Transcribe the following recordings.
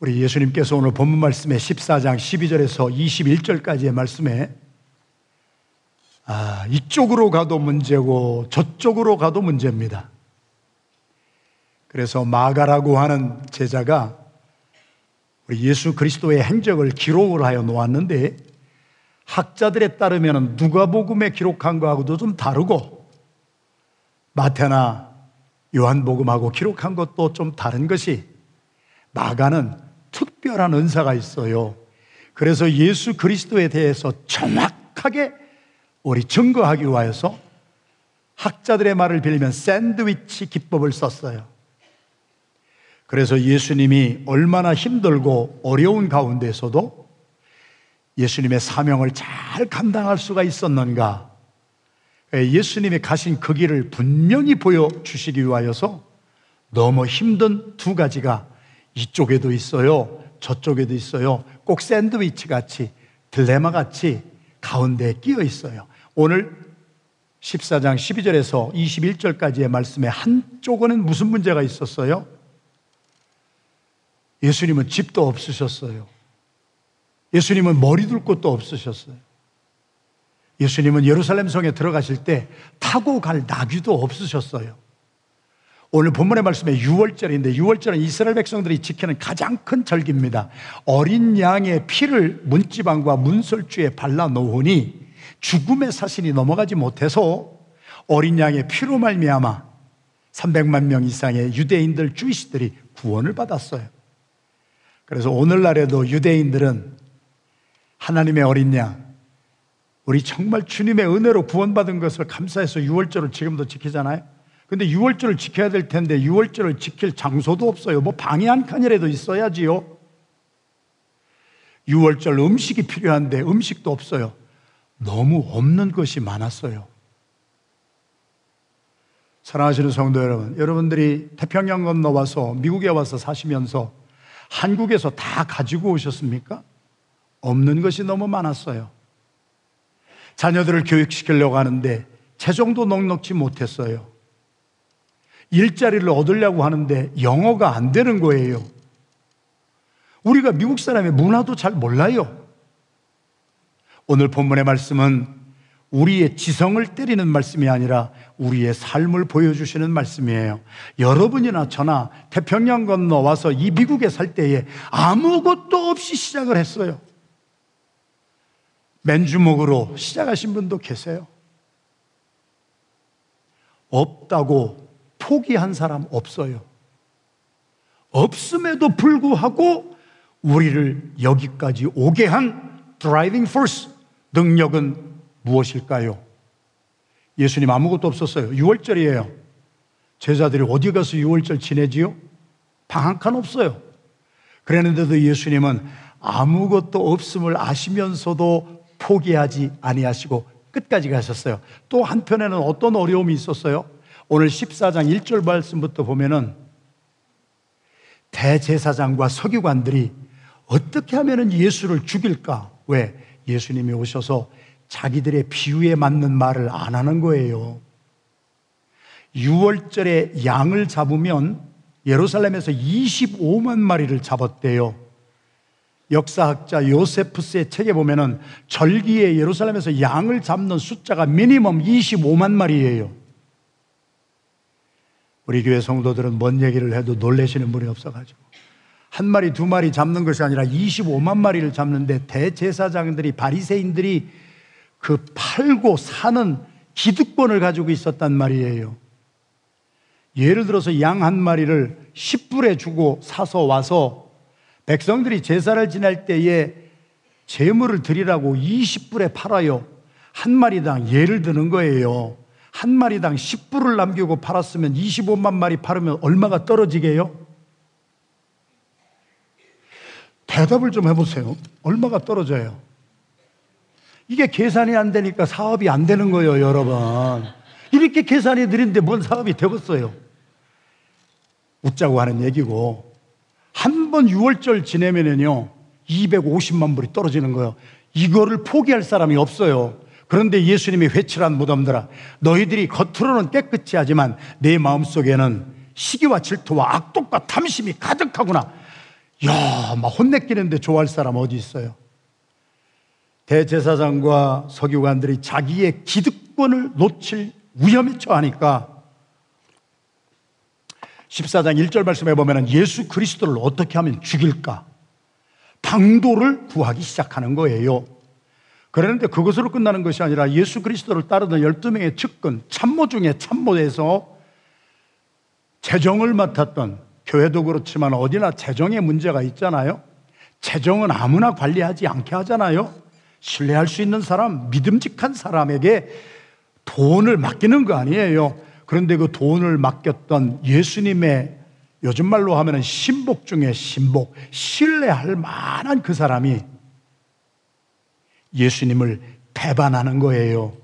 우리 예수님께서 오늘 본문 말씀에 14장 12절에서 21절까지의 말씀에 아, 이쪽으로 가도 문제고 저쪽으로 가도 문제입니다. 그래서 마가라고 하는 제자가 우리 예수 그리스도의 행적을 기록을 하여 놓았는데 학자들에 따르면 누가복음에 기록한 거하고도 좀 다르고 마태나 요한복음하고 기록한 것도 좀 다른 것이 마가는 특별한 은사가 있어요. 그래서 예수 그리스도에 대해서 정확하게 우리 증거하기 위하여서 학자들의 말을 빌리면 샌드위치 기법을 썼어요. 그래서 예수님이 얼마나 힘들고 어려운 가운데서도 예수님의 사명을 잘 감당할 수가 있었는가? 예수님이 가신 그 길을 분명히 보여주시기 위하여서 너무 힘든 두 가지가 이쪽에도 있어요. 저쪽에도 있어요. 꼭 샌드위치 같이, 딜레마 같이 가운데에 끼어 있어요. 오늘 14장 12절에서 21절까지의 말씀에 한쪽은 무슨 문제가 있었어요? 예수님은 집도 없으셨어요. 예수님은 머리 둘 곳도 없으셨어요. 예수님은 예루살렘 성에 들어가실 때 타고 갈 나귀도 없으셨어요. 오늘 본문의 말씀에 6월절인데 6월절은 이스라엘 백성들이 지키는 가장 큰 절기입니다. 어린 양의 피를 문지방과 문설주에 발라 놓으니 죽음의 사신이 넘어가지 못해서 어린 양의 피로 말미암아 300만 명 이상의 유대인들 주이시들이 구원을 받았어요. 그래서 오늘날에도 유대인들은 하나님의 어린 양, 우리 정말 주님의 은혜로 구원받은 것을 감사해서 6월절을 지금도 지키잖아요. 근데 6월절을 지켜야 될 텐데 6월절을 지킬 장소도 없어요. 뭐 방이 한 칸이라도 있어야지요. 6월절 음식이 필요한데 음식도 없어요. 너무 없는 것이 많았어요. 사랑하시는 성도 여러분, 여러분들이 태평양 건너와서 미국에 와서 사시면서 한국에서 다 가지고 오셨습니까? 없는 것이 너무 많았어요. 자녀들을 교육시키려고 하는데 재정도 넉넉지 못했어요. 일자리를 얻으려고 하는데 영어가 안 되는 거예요. 우리가 미국 사람의 문화도 잘 몰라요. 오늘 본문의 말씀은 우리의 지성을 때리는 말씀이 아니라 우리의 삶을 보여주시는 말씀이에요. 여러분이나 저나 태평양 건너 와서 이 미국에 살 때에 아무것도 없이 시작을 했어요. 맨주먹으로 시작하신 분도 계세요. 없다고 포기한 사람 없어요. 없음에도 불구하고 우리를 여기까지 오게 한 driving force 능력은 무엇일까요? 예수님 아무것도 없었어요. 6월절이에요. 제자들이 어디 가서 6월절 지내지요? 방 한 칸 없어요. 그랬는데도 예수님은 아무것도 없음을 아시면서도 포기하지 아니하시고 끝까지 가셨어요. 또 한편에는 어떤 어려움이 있었어요? 오늘 14장 1절 말씀부터 보면은 대제사장과 서기관들이 어떻게 하면 예수를 죽일까? 왜? 예수님이 오셔서 자기들의 비유에 맞는 말을 안 하는 거예요. 6월절에 양을 잡으면 예루살렘에서 25만 마리를 잡았대요. 역사학자 요세프스의 책에 보면은 절기에 예루살렘에서 양을 잡는 숫자가 미니멈 25만 마리예요. 우리 교회 성도들은 뭔 얘기를 해도 놀래시는 분이 없어가지고 한 마리 두 마리 잡는 것이 아니라 25만 마리를 잡는데 대제사장들이 바리새인들이 그 팔고 사는 기득권을 가지고 있었단 말이에요. 예를 들어서 양 한 마리를 10불에 주고 사서 와서 백성들이 제사를 지낼 때에 재물을 드리라고 20불에 팔아요. 한 마리당 예를 드는 거예요. 한 마리당 10불을 남기고 팔았으면 25만 마리 팔으면 얼마가 떨어지게요? 대답을 좀 해보세요. 얼마가 떨어져요? 이게 계산이 안 되니까 사업이 안 되는 거예요, 여러분. 이렇게 계산이 느린데 뭔 사업이 되겠어요? 웃자고 하는 얘기고, 한 번 6월절 지내면은요, 250만 불이 떨어지는 거예요. 이거를 포기할 사람이 없어요. 그런데 예수님이 회칠한 무덤들아, 너희들이 겉으로는 깨끗이 하지만 내 마음속에는 시기와 질투와 악독과 탐심이 가득하구나. 야, 막 혼내키는데 좋아할 사람 어디 있어요? 대제사장과 서기관들이 자기의 기득권을 놓칠 위험에 처하니까 14장 1절 말씀에 보면 예수 그리스도를 어떻게 하면 죽일까? 방도를 구하기 시작하는 거예요. 그런데 그것으로 끝나는 것이 아니라 예수 그리스도를 따르던 12명의 측근, 참모 중에 참모에서 재정을 맡았던 교회도 그렇지만 어디나 재정에 문제가 있잖아요. 재정은 아무나 관리하지 않게 하잖아요. 신뢰할 수 있는 사람, 믿음직한 사람에게 돈을 맡기는 거 아니에요. 그런데 그 돈을 맡겼던 예수님의 요즘 말로 하면 신복 중에 신복, 신뢰할 만한 그 사람이 예수님을 배반하는 거예요.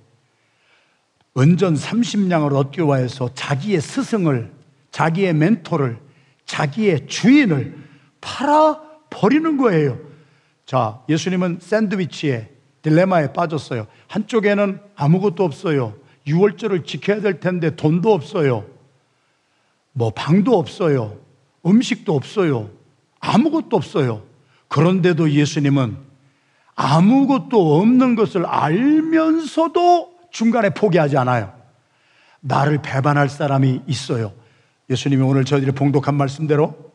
은전 30냥을 얻기 위해서 자기의 스승을, 자기의 멘토를, 자기의 주인을 팔아 버리는 거예요. 자, 예수님은 샌드위치에 딜레마에 빠졌어요. 한쪽에는 아무것도 없어요. 6월절을 지켜야 될 텐데 돈도 없어요. 뭐 방도 없어요. 음식도 없어요. 아무것도 없어요. 그런데도 예수님은 아무것도 없는 것을 알면서도 중간에 포기하지 않아요. 나를 배반할 사람이 있어요. 예수님이 오늘 저희들이 봉독한 말씀대로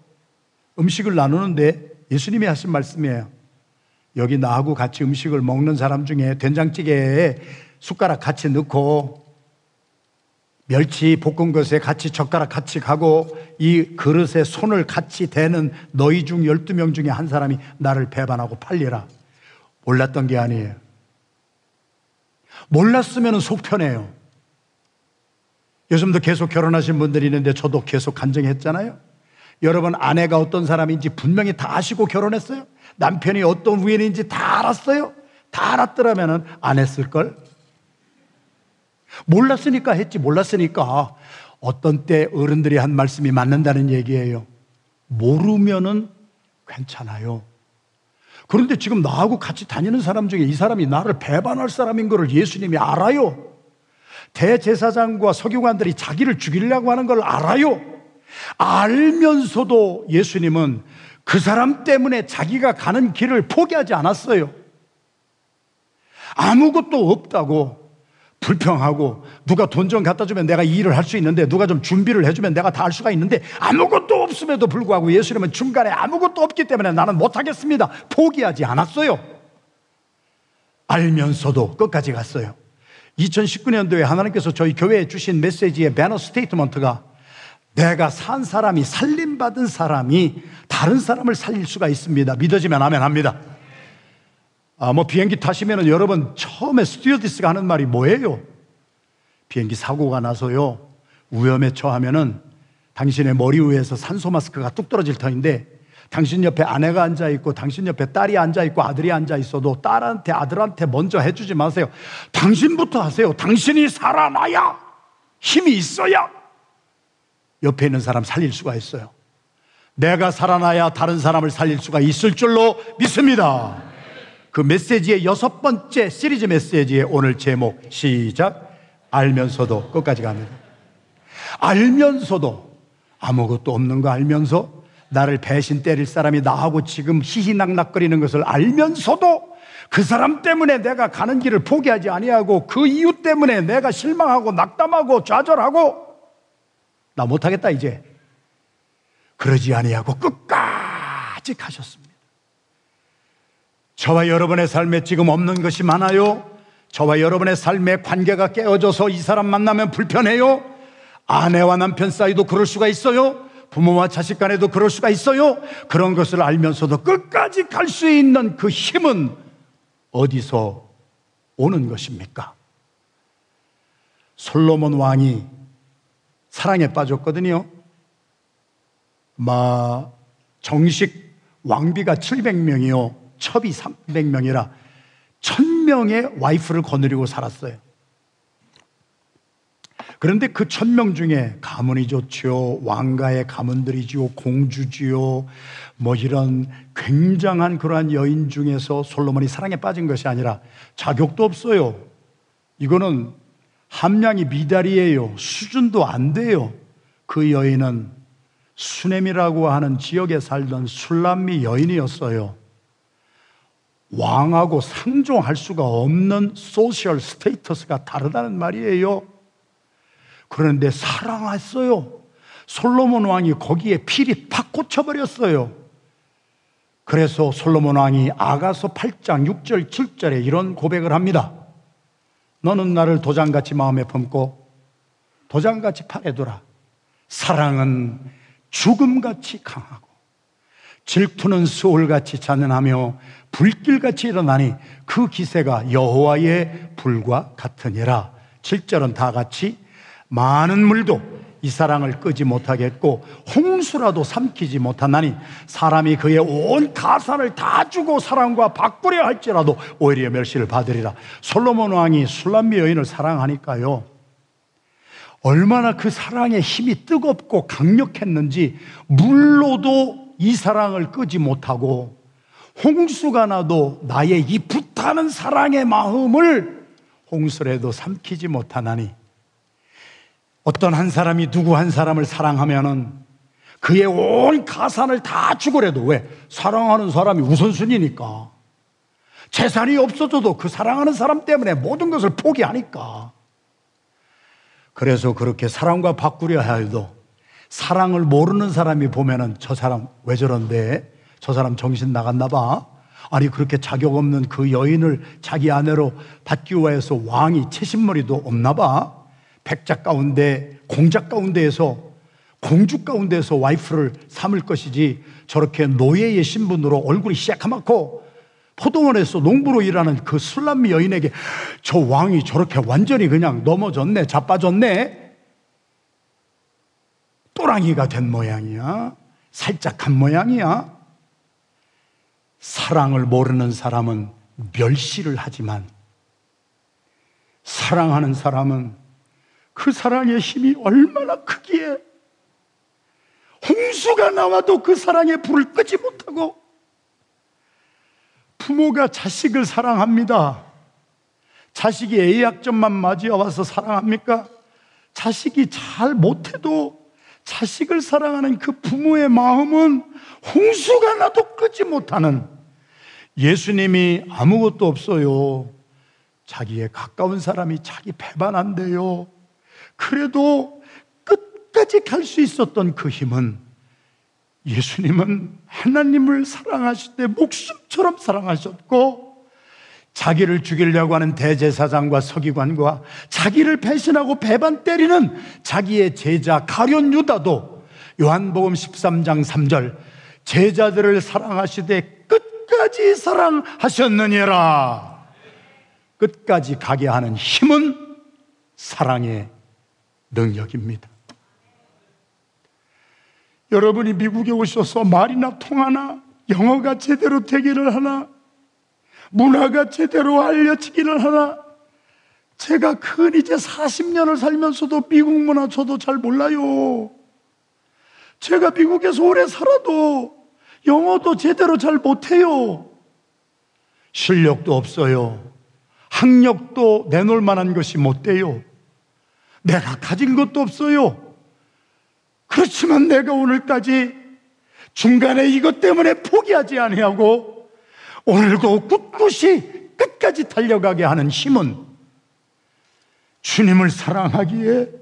음식을 나누는데 예수님이 하신 말씀이에요. 여기 나하고 같이 음식을 먹는 사람 중에 된장찌개에 숟가락 같이 넣고 멸치 볶은 것에 같이 젓가락 같이 가고 이 그릇에 손을 같이 대는 너희 중 12명 중에 한 사람이 나를 배반하고 팔리라. 몰랐던 게 아니에요. 몰랐으면 속 편해요. 요즘도 계속 결혼하신 분들이 있는데 저도 계속 간증했잖아요. 여러분 아내가 어떤 사람인지 분명히 다 아시고 결혼했어요? 남편이 어떤 우연인지 다 알았어요? 다 알았더라면 안 했을걸? 몰랐으니까 했지, 몰랐으니까. 어떤 때 어른들이 한 말씀이 맞는다는 얘기예요. 모르면은 괜찮아요. 그런데 지금 나하고 같이 다니는 사람 중에 이 사람이 나를 배반할 사람인 것을 예수님이 알아요. 대제사장과 서기관들이 자기를 죽이려고 하는 걸 알아요. 알면서도 예수님은 그 사람 때문에 자기가 가는 길을 포기하지 않았어요. 아무것도 없다고 불평하고 누가 돈 좀 갖다 주면 내가 이 일을 할 수 있는데 누가 좀 준비를 해주면 내가 다 할 수가 있는데 아무것도 없음에도 불구하고 예수님은 중간에 아무것도 없기 때문에 나는 못하겠습니다. 포기하지 않았어요. 알면서도 끝까지 갔어요. 2019년도에 하나님께서 저희 교회에 주신 메시지의 banner statement가 내가 산 사람이 살림받은 사람이 다른 사람을 살릴 수가 있습니다. 믿어지면 아멘 합니다. 아, 뭐 비행기 타시면은 여러분 처음에 스튜어디스가 하는 말이 뭐예요? 비행기 사고가 나서요. 위험에 처하면은 당신의 머리 위에서 산소 마스크가 뚝 떨어질 터인데 당신 옆에 아내가 앉아 있고 당신 옆에 딸이 앉아 있고 아들이 앉아 있어도 딸한테 아들한테 먼저 해주지 마세요. 당신부터 하세요. 당신이 살아나야 힘이 있어야 옆에 있는 사람 살릴 수가 있어요. 내가 살아나야 다른 사람을 살릴 수가 있을 줄로 믿습니다. 그 메시지의 여섯 번째 시리즈 메시지의 오늘 제목 시작 알면서도 끝까지 갑니다. 알면서도 아무것도 없는 거 알면서 나를 배신 때릴 사람이 나하고 지금 희희낙낙거리는 것을 알면서도 그 사람 때문에 내가 가는 길을 포기하지 아니하고 그 이유 때문에 내가 실망하고 낙담하고 좌절하고 나 못하겠다 이제 그러지 아니하고 끝까지 가셨습니다. 저와 여러분의 삶에 지금 없는 것이 많아요. 저와 여러분의 삶의 관계가 깨어져서 이 사람 만나면 불편해요. 아내와 남편 사이도 그럴 수가 있어요. 부모와 자식 간에도 그럴 수가 있어요. 그런 것을 알면서도 끝까지 갈 수 있는 그 힘은 어디서 오는 것입니까? 솔로몬 왕이 사랑에 빠졌거든요. 마 정식 왕비가 700명이요. 첩이 300명이라 1000명의 와이프를 거느리고 살았어요. 그런데 그 천명 중에 가문이 좋지요, 왕가의 가문들이지요, 공주지요, 뭐 이런 굉장한 그러한 여인 중에서 솔로몬이 사랑에 빠진 것이 아니라 자격도 없어요. 이거는 함량이 미달이에요. 수준도 안 돼요. 그 여인은 수넴이라고 하는 지역에 살던 술람미 여인이었어요. 왕하고 상종할 수가 없는 social status가 다르다는 말이에요. 그런데 사랑했어요. 솔로몬 왕이 거기에 feel이 팍 꽂혀버렸어요. 그래서 솔로몬 왕이 아가서 8장 6절 7절에 이런 고백을 합니다. 너는 나를 도장같이 마음에 품고 도장같이 팔에 두라. 사랑은 죽음같이 강하고 질투는 수월같이 잔인하며 불길같이 일어나니 그 기세가 여호와의 불과 같으니라. 7절은 다 같이 많은 물도 이 사랑을 끄지 못하겠고 홍수라도 삼키지 못하나니 사람이 그의 온 가산을 다 주고 사랑과 바꾸려 할지라도 오히려 멸시를 받으리라. 솔로몬 왕이 술람미 여인을 사랑하니까요. 얼마나 그 사랑의 힘이 뜨겁고 강력했는지 물로도 이 사랑을 끄지 못하고 홍수가 나도 나의 이 불타는 사랑의 마음을 홍수라도 삼키지 못하나니 어떤 한 사람이 누구 한 사람을 사랑하면은 그의 온 가산을 다 주고라도 왜? 사랑하는 사람이 우선순위니까. 재산이 없어져도 그 사랑하는 사람 때문에 모든 것을 포기하니까. 그래서 그렇게 사랑과 바꾸려 해도 사랑을 모르는 사람이 보면은 저 사람 왜 저런데? 저 사람 정신 나갔나 봐. 아니 그렇게 자격 없는 그 여인을 자기 아내로 받기 위해서 왕이 채신머리도 없나 봐. 백작 가운데 공작 가운데에서 공주 가운데에서 와이프를 삼을 것이지 저렇게 노예의 신분으로 얼굴이 시작하맣고 포도원에서 농부로 일하는 그 술람미 여인에게 저 왕이 저렇게 완전히 그냥 넘어졌네, 자빠졌네. 또랑이가 된 모양이야. 살짝 간 모양이야. 사랑을 모르는 사람은 멸시를 하지만 사랑하는 사람은 그 사랑의 힘이 얼마나 크기에 홍수가 나와도 그 사랑의 불을 끄지 못하고 부모가 자식을 사랑합니다. 자식이 A학점만 맞이와서 사랑합니까? 자식이 잘 못해도 자식을 사랑하는 그 부모의 마음은 홍수가 나도 끄지 못하는 예수님이 아무것도 없어요. 자기의 가까운 사람이 자기 배반한대요. 그래도 끝까지 갈 수 있었던 그 힘은 예수님은 하나님을 사랑하실 때 목숨처럼 사랑하셨고 자기를 죽이려고 하는 대제사장과 서기관과 자기를 배신하고 배반 때리는 자기의 제자 가련 유다도 요한복음 13장 3절 제자들을 사랑하시되 끝까지 사랑하셨느니라 끝까지 가게 하는 힘은 사랑의 능력입니다. 여러분이 미국에 오셔서 말이나 통하나 영어가 제대로 되기를 하나 문화가 제대로 알려지기를 하나 제가 큰 이제 40년을 살면서도 미국 문화 저도 잘 몰라요. 제가 미국에서 오래 살아도 영어도 제대로 잘 못해요. 실력도 없어요. 학력도 내놓을 만한 것이 못 돼요. 내가 가진 것도 없어요. 그렇지만 내가 오늘까지 중간에 이것 때문에 포기하지 아니하고 오늘도 꿋꿋이 끝까지 달려가게 하는 힘은 주님을 사랑하기에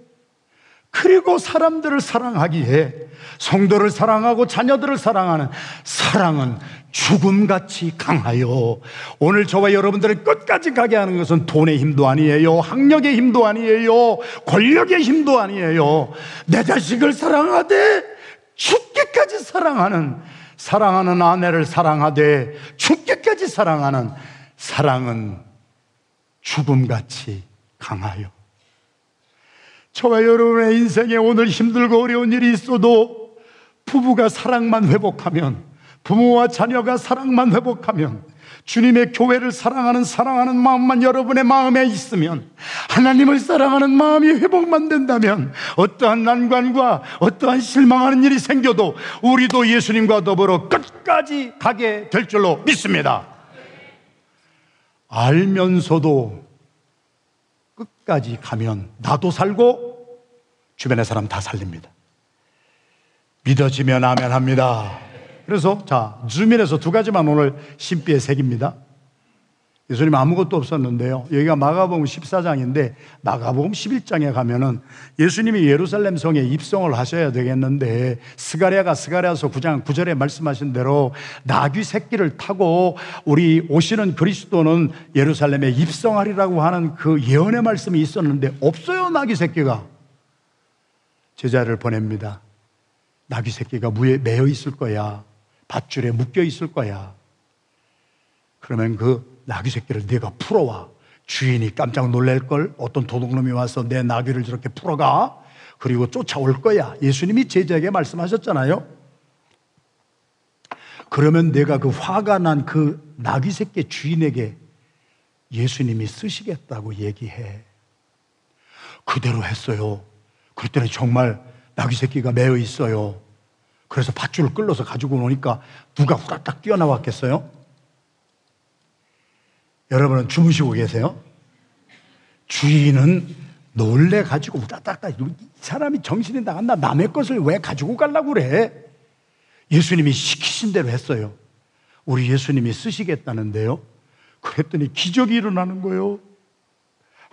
그리고 사람들을 사랑하기에 성도를 사랑하고 자녀들을 사랑하는 사랑은 죽음같이 강하여 오늘 저와 여러분들을 끝까지 가게 하는 것은 돈의 힘도 아니에요. 학력의 힘도 아니에요. 권력의 힘도 아니에요. 내 자식을 사랑하되 죽기까지 사랑하는 사랑하는 아내를 사랑하되 죽기까지 사랑하는 사랑은 죽음같이 강하여 저와 여러분의 인생에 오늘 힘들고 어려운 일이 있어도 부부가 사랑만 회복하면 부모와 자녀가 사랑만 회복하면 주님의 교회를 사랑하는 사랑하는 마음만 여러분의 마음에 있으면 하나님을 사랑하는 마음이 회복만 된다면 어떠한 난관과 어떠한 실망하는 일이 생겨도 우리도 예수님과 더불어 끝까지 가게 될 줄로 믿습니다. 알면서도 끝까지 가면 나도 살고 주변의 사람 다 살립니다. 믿어지면 아멘 합니다. 그래서 자, 주민에서 두 가지만 오늘 신비의 색입니다. 예수님 아무것도 없었는데요. 여기가 마가복음 14장인데 마가복음 11장에 가면은 예수님이 예루살렘 성에 입성을 하셔야 되겠는데 스가랴가 스가랴서 9장 9절에 말씀하신 대로 나귀 새끼를 타고 우리 오시는 그리스도는 예루살렘에 입성하리라고 하는 그 예언의 말씀이 있었는데 없어요 나귀 새끼가 제자를 보냅니다. 나귀 새끼가 무에 매여 있을 거야. 밧줄에 묶여 있을 거야. 그러면 그 나귀 새끼를 네가 풀어와. 주인이 깜짝 놀랄 걸 어떤 도둑놈이 와서 내 나귀를 저렇게 풀어가. 그리고 쫓아올 거야. 예수님이 제자에게 말씀하셨잖아요. 그러면 내가 그 화가 난 그 나귀 새끼 주인에게 예수님이 쓰시겠다고 얘기해. 그대로 했어요. 그랬더니 정말 나귀 새끼가 매여 있어요. 그래서 밧줄을 끌어서 가지고 오니까 누가 후다닥 뛰어나왔겠어요? 여러분은 주무시고 계세요? 주인은 놀래 가지고 우다닥다 이 사람이 정신이 나갔나 남의 것을 왜 가지고 가려고 그래? 예수님이 시키신 대로 했어요. 우리 예수님이 쓰시겠다는데요. 그랬더니 기적이 일어나는 거예요.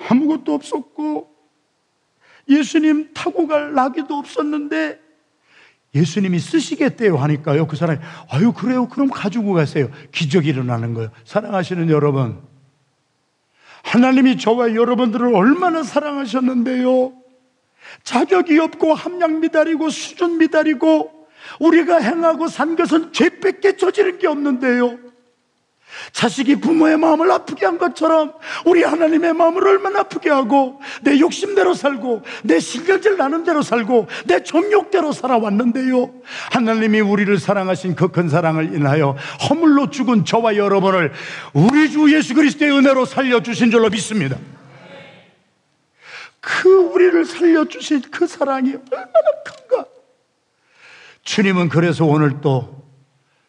아무것도 없었고 예수님 타고 갈 나귀도 없었는데 예수님이 쓰시겠대요 하니까요. 그 사람이 아유 그래요. 그럼 가지고 가세요. 기적이 일어나는 거예요. 사랑하시는 여러분. 하나님이 저와 여러분들을 얼마나 사랑하셨는데요. 자격이 없고 함량 미달이고 수준 미달이고 우리가 행하고 산 것은 죄밖에 저지른 게 없는데요. 자식이 부모의 마음을 아프게 한 것처럼 우리 하나님의 마음을 얼마나 아프게 하고 내 욕심대로 살고 내 신경질 나는 대로 살고 내 정욕대로 살아왔는데요. 하나님이 우리를 사랑하신 그 큰 사랑을 인하여 허물로 죽은 저와 여러분을 우리 주 예수 그리스도의 은혜로 살려주신 줄로 믿습니다. 그 우리를 살려주신 그 사랑이 얼마나 큰가. 주님은 그래서 오늘 또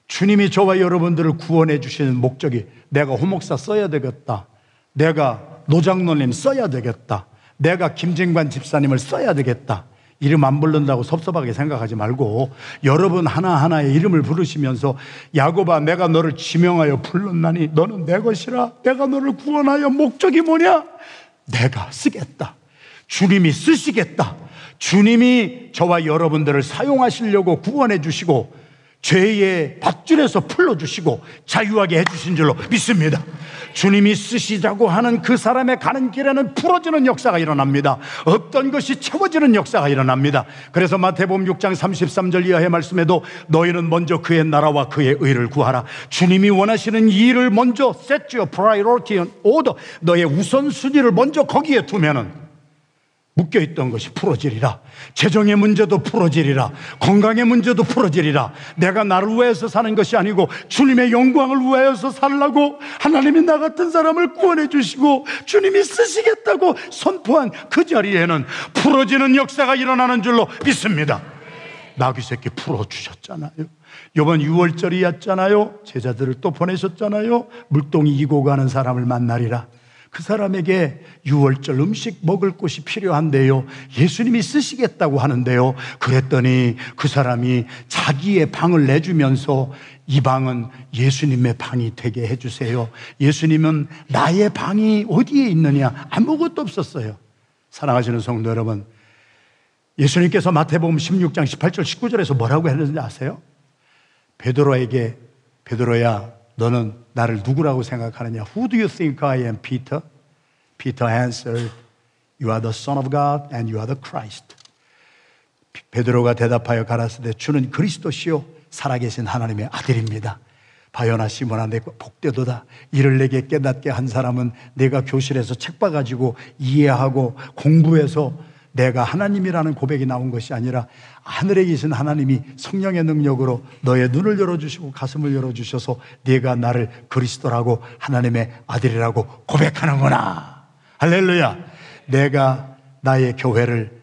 주님이 저와 여러분들을 구원해 주시는 목적이 내가 호목사 써야 되겠다. 내가 노장로님 써야 되겠다. 내가 김진관 집사님을 써야 되겠다. 이름 안 부른다고 섭섭하게 생각하지 말고 여러분 하나하나의 이름을 부르시면서 야곱아 내가 너를 지명하여 불렀나니 너는 내 것이라 내가 너를 구원하여 목적이 뭐냐? 내가 쓰겠다. 주님이 쓰시겠다. 주님이 저와 여러분들을 사용하시려고 구원해 주시고 죄의 밧줄에서 풀어주시고 자유하게 해주신 줄로 믿습니다. 주님이 쓰시자고 하는 그 사람의 가는 길에는 풀어지는 역사가 일어납니다. 없던 것이 채워지는 역사가 일어납니다. 그래서 마태복음 6장 33절 이하의 말씀에도 너희는 먼저 그의 나라와 그의 의를 구하라. 주님이 원하시는 일을 먼저 set your priority in order. 너의 우선순위를 먼저 거기에 두면은 묶여있던 것이 풀어지리라. 재정의 문제도 풀어지리라. 건강의 문제도 풀어지리라. 내가 나를 위해서 사는 것이 아니고 주님의 영광을 위하여서 살라고 하나님이 나 같은 사람을 구원해 주시고 주님이 쓰시겠다고 선포한 그 자리에는 풀어지는 역사가 일어나는 줄로 믿습니다. 나귀 새끼 풀어주셨잖아요. 이번 6월절이었잖아요. 제자들을 또 보내셨잖아요. 물동이 이고 가는 사람을 만나리라. 그 사람에게 6월절 음식 먹을 곳이 필요한데요. 예수님이 쓰시겠다고 하는데요. 그랬더니 그 사람이 자기의 방을 내주면서 이 방은 예수님의 방이 되게 해주세요. 예수님은 나의 방이 어디에 있느냐? 아무것도 없었어요. 사랑하시는 성도 여러분. 예수님께서 마태복음 16장 18절 19절에서 뭐라고 했는지 아세요? 베드로에게 베드로야 너는 나를 누구라고 생각하느냐? Who do you think I am, Peter? Peter answered, You are the Son of God and you are the Christ. 베드로가 대답하여 가라사대 주는 그리스도시요 살아계신 하나님의 아들입니다. 바요나 시몬아 내 복되도다 이를 내게 깨닫게 한 사람은 내가 교실에서 책 봐가지고 이해하고 공부해서 내가 하나님이라는 고백이 나온 것이 아니라 하늘에 계신 하나님이 성령의 능력으로 너의 눈을 열어주시고 가슴을 열어주셔서 네가 나를 그리스도라고 하나님의 아들이라고 고백하는구나. 할렐루야. 내가 나의 교회를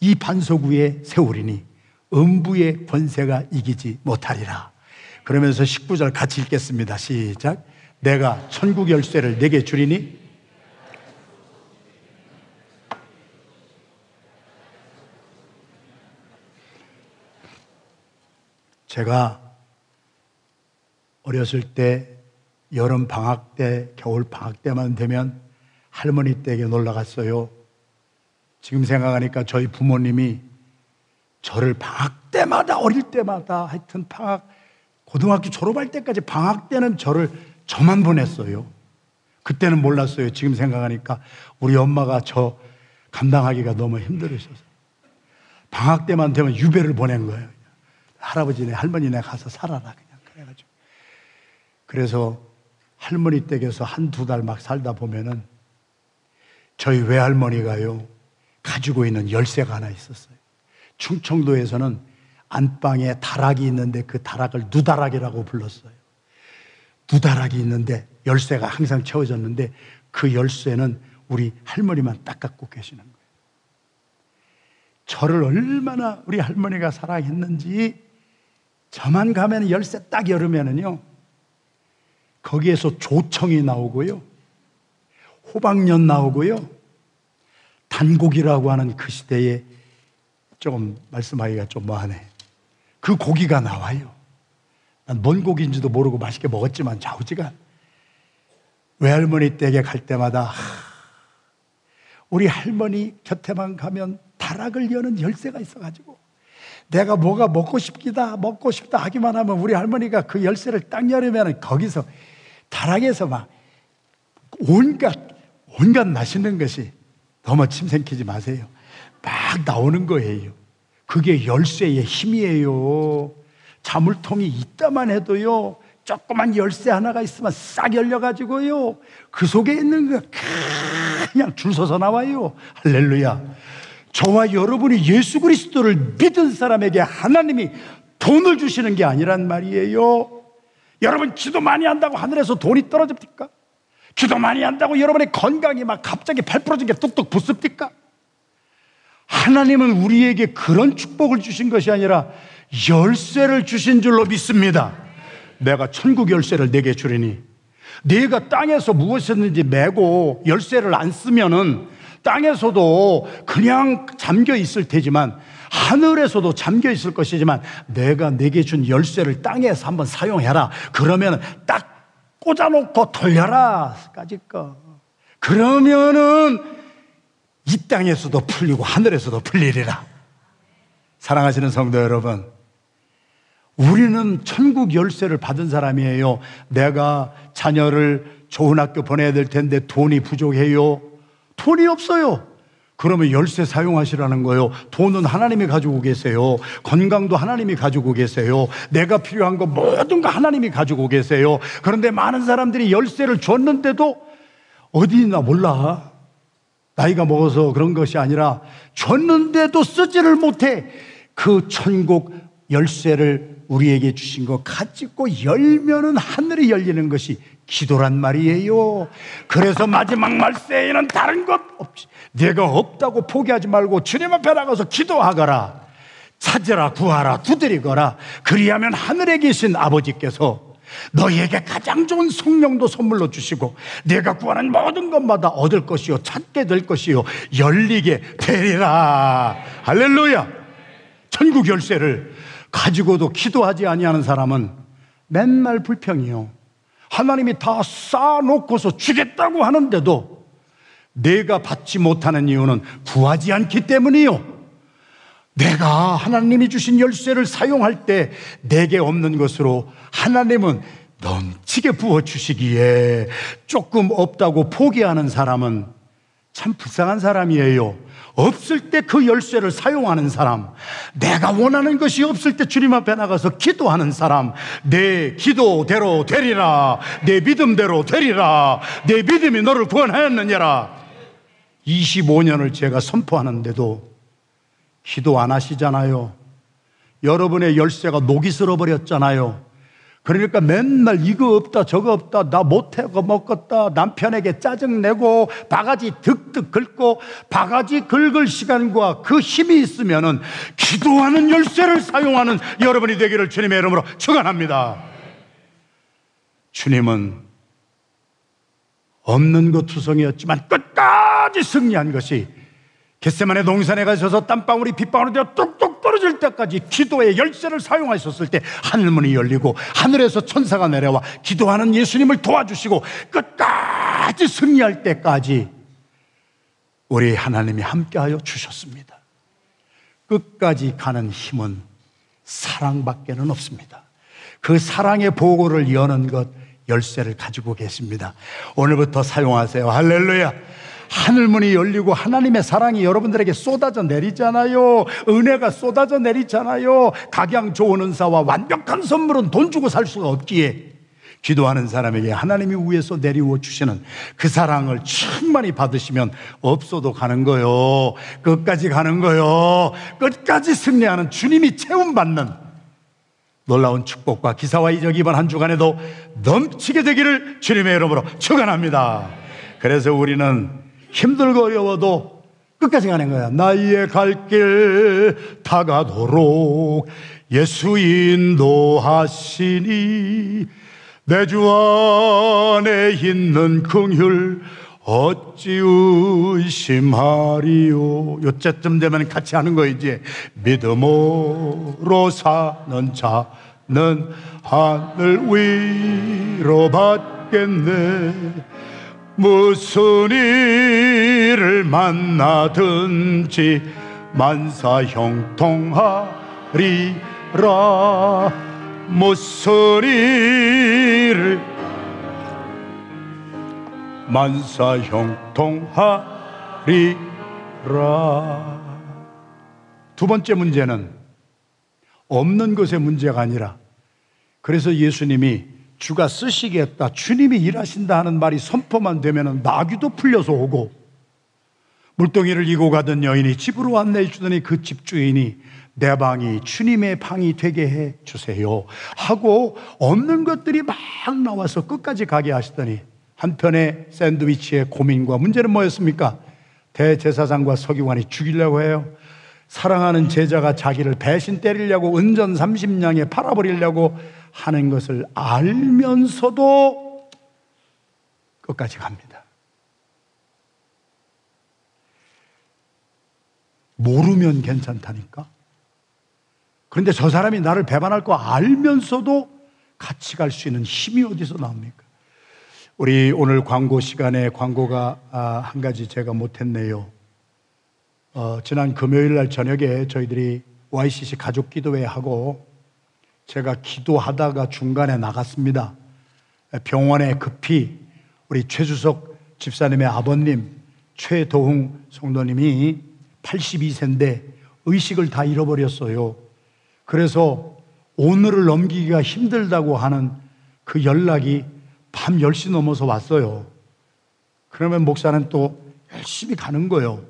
이 반석 위에 세우리니 음부의 권세가 이기지 못하리라. 그러면서 19절 같이 읽겠습니다. 시작. 내가 천국 열쇠를 내게 주리니 제가 어렸을 때 여름 방학 때, 겨울 방학 때만 되면 할머니 댁에 놀러 갔어요. 지금 생각하니까 저희 부모님이 저를 방학 때마다 어릴 때마다 하여튼 방학 고등학교 졸업할 때까지 방학 때는 저를 저만 보냈어요. 그때는 몰랐어요. 지금 생각하니까 우리 엄마가 저 감당하기가 너무 힘들으셔서 방학 때만 되면 유배를 보낸 거예요. 할아버지네 할머니네 가서 살아라 그냥 그래가지고 그래서 할머니 댁에서 한 두 달 막 살다 보면은 저희 외할머니가요 가지고 있는 열쇠가 하나 있었어요. 충청도에서는 안방에 다락이 있는데 그 다락을 누다락이라고 불렀어요. 누다락이 있는데 열쇠가 항상 채워졌는데 그 열쇠는 우리 할머니만 딱 갖고 계시는 거예요. 저를 얼마나 우리 할머니가 사랑했는지 저만 가면 열쇠 딱 열으면은요 거기에서 조청이 나오고요 호박년 나오고요 단고기라고 하는 그 시대에 조금 말씀하기가 좀 뭐하네. 그 고기가 나와요. 난 뭔 고기인지도 모르고 맛있게 먹었지만 좌우지간 외할머니 댁에 갈 때마다 우리 할머니 곁에만 가면 다락을 여는 열쇠가 있어가지고 내가 뭐가 먹고 싶기다 먹고 싶다 하기만 하면 우리 할머니가 그 열쇠를 딱 열으면 거기서 다락에서 막 온갖 온갖 맛있는 것이 너무 침 생기지 마세요. 막 나오는 거예요. 그게 열쇠의 힘이에요. 자물통이 있다만 해도요. 조그만 열쇠 하나가 있으면 싹 열려가지고요. 그 속에 있는 거 그냥 줄 서서 나와요. 할렐루야. 저와 여러분이 예수 그리스도를 믿은 사람에게 하나님이 돈을 주시는 게 아니란 말이에요. 여러분 기도 많이 한다고 하늘에서 돈이 떨어집니까? 기도 많이 한다고 여러분의 건강이 막 갑자기 8%게 뚝뚝 붙습니까? 하나님은 우리에게 그런 축복을 주신 것이 아니라 열쇠를 주신 줄로 믿습니다. 내가 천국 열쇠를 내게 주리니 네가 땅에서 무엇이든지 메고 열쇠를 안 쓰면은 땅에서도 그냥 잠겨 있을 테지만 하늘에서도 잠겨 있을 것이지만 내가 내게 준 열쇠를 땅에서 한번 사용해라. 그러면 딱 꽂아놓고 돌려라. 까짓 거. 그러면은 이 땅에서도 풀리고 하늘에서도 풀리리라. 사랑하시는 성도 여러분. 우리는 천국 열쇠를 받은 사람이에요. 내가 자녀를 좋은 학교 보내야 될 텐데 돈이 부족해요. 돈이 없어요. 그러면 열쇠 사용하시라는 거예요. 돈은 하나님이 가지고 계세요. 건강도 하나님이 가지고 계세요. 내가 필요한 거 모든 거 하나님이 가지고 계세요. 그런데 많은 사람들이 열쇠를 줬는데도 어디 있나 몰라. 나이가 먹어서 그런 것이 아니라 줬는데도 쓰지를 못해. 그 천국 열쇠를 우리에게 주신 거 가지고 열면은 하늘이 열리는 것이 기도란 말이에요. 그래서 마지막 말세에는 다른 것 없이 내가 없다고 포기하지 말고 주님 앞에 나가서 기도하거라. 찾으라, 구하라, 두드리거라. 그리하면 하늘에 계신 아버지께서 너희에게 가장 좋은 성령도 선물로 주시고 내가 구하는 모든 것마다 얻을 것이요 찾게 될 것이요 열리게 되리라 할렐루야 천국 열쇠를 가지고도 기도하지 아니하는 사람은 맨날 불평이요 하나님이 다 쌓아놓고서 주겠다고 하는데도 내가 받지 못하는 이유는 구하지 않기 때문이요. 내가 하나님이 주신 열쇠를 사용할 때 내게 없는 것으로 하나님은 넘치게 부어주시기에 조금 없다고 포기하는 사람은 참 불쌍한 사람이에요. 없을 때 그 열쇠를 사용하는 사람, 내가 원하는 것이 없을 때 주님 앞에 나가서 기도하는 사람, 내 기도대로 되리라, 내 믿음대로 되리라, 내 믿음이 너를 구원하였느냐라. 25년을 제가 선포하는데도 기도 안 하시잖아요. 여러분의 열쇠가 녹이 슬어 버렸잖아요. 그러니까 맨날 이거 없다 저거 없다 나 못해 고 먹겠다 남편에게 짜증내고 바가지 득득 긁고 바가지 긁을 시간과 그 힘이 있으면은 기도하는 열쇠를 사용하는 여러분이 되기를 주님의 이름으로 축원합니다. 주님은 없는 것 투성이었지만 끝까지 승리한 것이 겟세만의 동산에 가셔서 땀방울이 빗방울이 되어 뚝뚝뚝 떨어질 때까지 기도의 열쇠를 사용하셨을 때 하늘문이 열리고 하늘에서 천사가 내려와 기도하는 예수님을 도와주시고 끝까지 승리할 때까지 우리 하나님이 함께하여 주셨습니다. 끝까지 가는 힘은 사랑밖에는 없습니다. 그 사랑의 보고를 여는 것 열쇠를 가지고 계십니다. 오늘부터 사용하세요. 할렐루야. 하늘문이 열리고 하나님의 사랑이 여러분들에게 쏟아져 내리잖아요. 은혜가 쏟아져 내리잖아요. 각양 좋은 은사와 완벽한 선물은 돈 주고 살 수가 없기에 기도하는 사람에게 하나님이 위에서 내리워 주시는 그 사랑을 충만히 받으시면 없어도 가는 거요. 끝까지 가는 거요. 끝까지 승리하는 주님이 채움받는 놀라운 축복과 기사와 이적 이번 한 주간에도 넘치게 되기를 주님의 이름으로 축원합니다. 그래서 우리는 힘들고 어려워도 끝까지 가는 거야. 나의 갈 길 다가도록 예수 인도하시니 내 주 안에 있는 긍휼 어찌 의심하리요? 요때쯤 되면 같이 하는 거 이제 믿음으로 사는 자는 하늘 위로 받겠네. 무슨 일을 만나든지 만사 형통하리라. 무슨 일을 만사 형통하리라. 두 번째 문제는 없는 것의 문제가 아니라 그래서 예수님이 주가 쓰시겠다, 주님이 일하신다 하는 말이 선포만 되면 나귀도 풀려서 오고 물동이를 이고 가던 여인이 집으로 안내해 주더니 그 집주인이 내 방이 주님의 방이 되게 해 주세요 하고 없는 것들이 막 나와서 끝까지 가게 하시더니 한편의 샌드위치의 고민과 문제는 뭐였습니까? 대제사장과 서기관이 죽이려고 해요. 사랑하는 제자가 자기를 배신 때리려고 은전 30냥에 팔아버리려고 하는 것을 알면서도 끝까지 갑니다. 모르면 괜찮다니까? 그런데 저 사람이 나를 배반할 거 알면서도 같이 갈 수 있는 힘이 어디서 나옵니까? 우리 오늘 광고 시간에 광고가 아, 한 가지 제가 못했네요. 어, 지난 금요일 날 저녁에 저희들이 YCC 가족 기도회 하고 제가 기도하다가 중간에 나갔습니다. 병원에 급히 우리 최주석 집사님의 아버님 최도흥 성도님이 82세인데 의식을 다 잃어버렸어요. 그래서 오늘을 넘기기가 힘들다고 하는 그 연락이 밤 10시 넘어서 왔어요. 그러면 목사는 또 열심히 가는 거예요.